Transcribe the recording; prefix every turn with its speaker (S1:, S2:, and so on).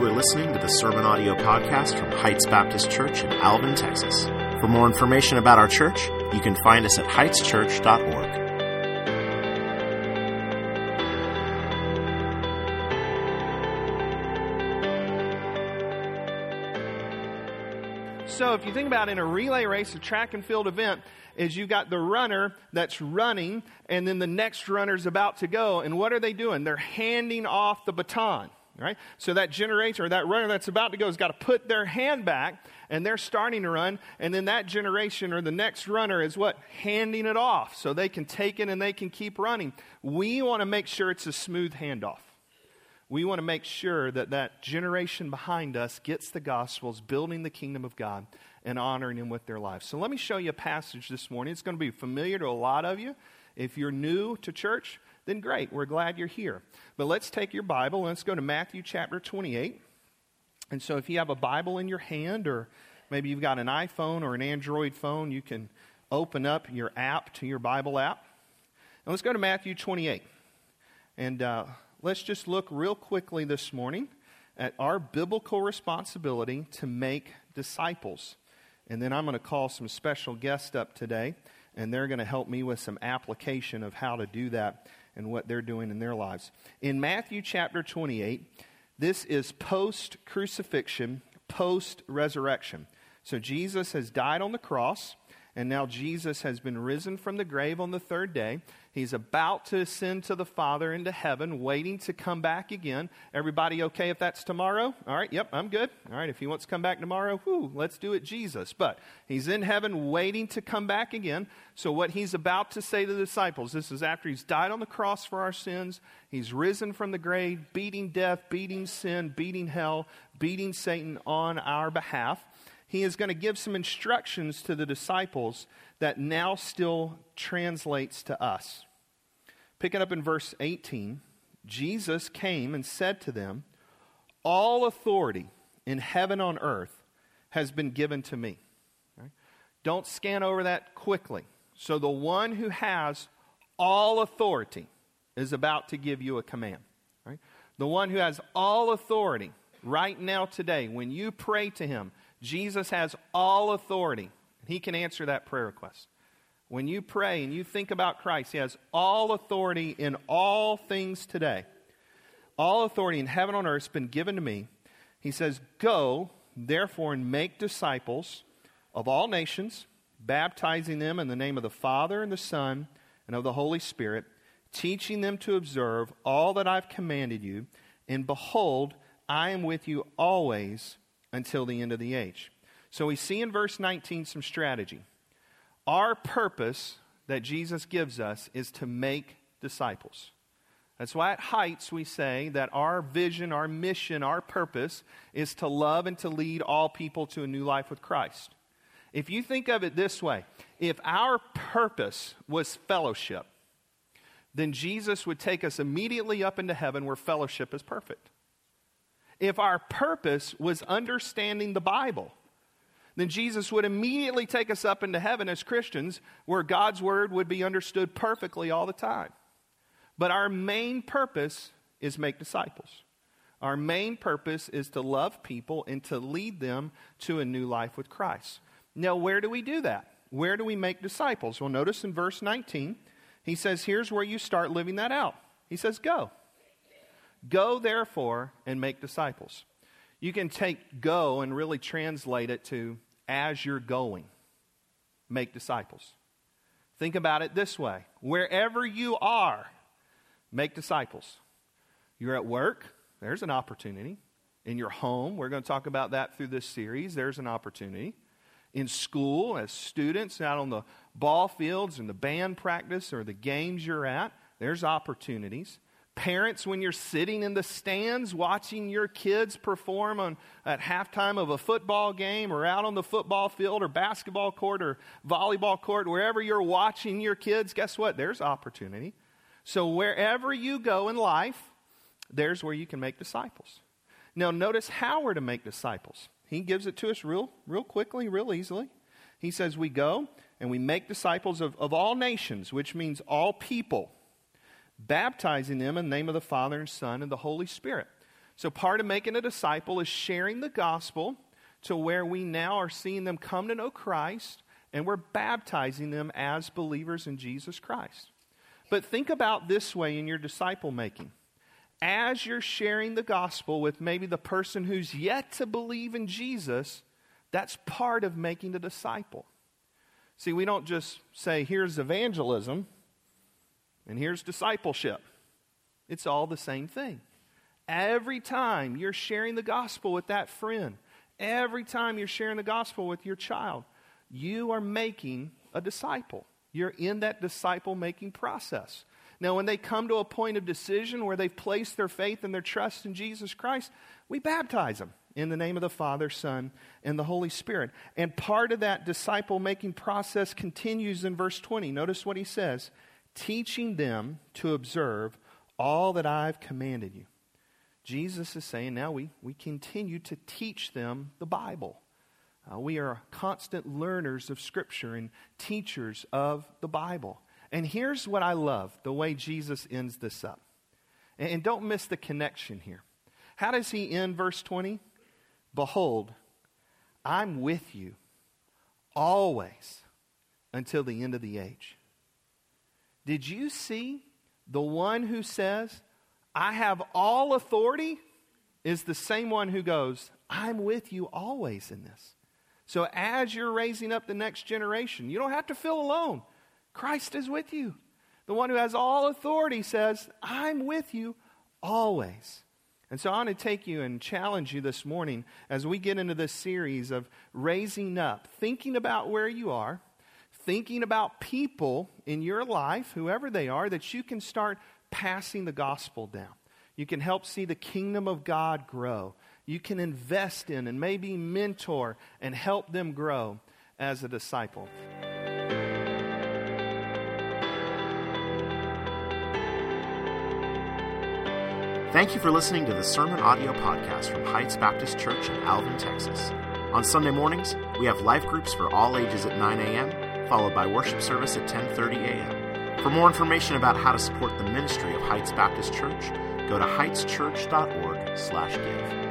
S1: You are listening to the Sermon Audio Podcast from Heights Baptist Church in Alvin, Texas. For more information about our church, you can find us at heightschurch.org.
S2: So if you think about it, in a relay race, a track and field event, is you've got the runner that's running, and then the next runner's about to go. And what are they doing? They're handing off the baton. Right? So that generator, or that runner that's about to go, has got to put their hand back, and they're starting to run, and then that generation or the next runner is what? Handing it off so they can take it and they can keep running. We want to make sure it's a smooth handoff. We want to make sure that that generation behind us gets the gospels, building the kingdom of God, and honoring Him with their lives. So let me show you a passage this morning. It's going to be familiar to a lot of you. If you're new to church, then great. We're glad you're here. But let's take your Bible and let's go to Matthew chapter 28. And so if you have a Bible in your hand, or maybe you've got an iPhone or an Android phone, you can open up your app to your Bible app. And let's go to Matthew 28. And uh, let's just look real quickly this morning at our biblical responsibility to make disciples. And then I'm going to call some special guests up today, and they're going to help me with some application of how to do that and what they're doing in their lives. In Matthew chapter 28, this is post crucifixion, post resurrection. So Jesus has died on the cross, and now Jesus has been risen from the grave on the third day. He's about to ascend to the Father into heaven, waiting to come back again. Everybody okay if that's tomorrow? All right, yep, I'm good. All right, if he wants to come back tomorrow, whoo, let's do it, Jesus. But he's in heaven waiting to come back again. So, what he's about to say to the disciples, this is after he's died on the cross for our sins, he's risen from the grave, beating death, beating sin, beating hell, beating Satan on our behalf he is going to give some instructions to the disciples that now still translates to us. Picking up in verse 18, Jesus came and said to them, All authority in heaven on earth has been given to me. Don't scan over that quickly. So the one who has all authority is about to give you a command. Right? The one who has all authority right now today, when you pray to him, Jesus has all authority. He can answer that prayer request. When you pray and you think about Christ, He has all authority in all things today. All authority in heaven and earth has been given to me. He says, Go, therefore, and make disciples of all nations, baptizing them in the name of the Father and the Son and of the Holy Spirit, teaching them to observe all that I've commanded you. And behold, I am with you always until the end of the age. So we see in verse 19 some strategy. Our purpose that Jesus gives us is to make disciples. That's why at Heights we say that our vision, our mission, our purpose is to love and to lead all people to a new life with Christ. If you think of it this way, if our purpose was fellowship, then Jesus would take us immediately up into heaven where fellowship is perfect if our purpose was understanding the Bible, then Jesus would immediately take us up into heaven as Christians where God's word would be understood perfectly all the time. But our main purpose is make disciples. Our main purpose is to love people and to lead them to a new life with Christ. Now, where do we do that? Where do we make disciples? Well, notice in verse 19, he says, Here's where you start living that out. He says, Go. Go, therefore, and make disciples. You can take go and really translate it to as you're going, make disciples. Think about it this way wherever you are, make disciples. You're at work, there's an opportunity. In your home, we're going to talk about that through this series, there's an opportunity. In school, as students, out on the ball fields and the band practice or the games you're at, there's opportunities. Parents, when you're sitting in the stands watching your kids perform on, at halftime of a football game or out on the football field or basketball court or volleyball court, wherever you're watching your kids, guess what? There's opportunity. So wherever you go in life, there's where you can make disciples. Now, notice how we're to make disciples. He gives it to us real, real quickly, real easily. He says, We go and we make disciples of, of all nations, which means all people baptizing them in the name of the Father and Son and the Holy Spirit. So, part of making a disciple is sharing the gospel to where we now are seeing them come to know Christ and we're baptizing them as believers in Jesus Christ. But think about this way in your disciple making. As you're sharing the gospel with maybe the person who's yet to believe in Jesus, that's part of making the disciple. See, we don't just say, here's evangelism and here's discipleship. It's all the same thing. Every time you're sharing the gospel with that friend, every time you're sharing the gospel with your child, you are making a disciple. You're in that disciple making process. Now, when they come to a point of decision where they've placed their faith and their trust in Jesus Christ, we baptize them in the name of the Father, Son, and the Holy Spirit. And part of that disciple making process continues in verse 20. Notice what he says teaching them to observe all that I've commanded you. Jesus is saying now we, we continue to teach them the Bible. Uh, we are constant learners of Scripture and teachers of the Bible. And here's what I love the way Jesus ends this up. And, and don't miss the connection here. How does he end verse 20? Behold, I'm with you always until the end of the age. Did you see the one who says, I have all authority, is the same one who goes, I'm with you always in this. So as you're raising up the next generation, you don't have to feel alone. Christ is with you. The one who has all authority says, I'm with you always. And so I want to take you and challenge you this morning as we get into this series of raising up, thinking about where you are, thinking about people in your life, whoever they are, that you can start passing the gospel down. You can help see the kingdom of God grow. You can invest in and maybe mentor and help them grow as a disciple.
S1: Thank you for listening to the Sermon Audio Podcast from Heights Baptist Church in Alvin, Texas. On Sunday mornings, we have life groups for all ages at 9 a.m., followed by worship service at 10:30 a.m. For more information about how to support the ministry of Heights Baptist Church, go to heightschurch.org/give.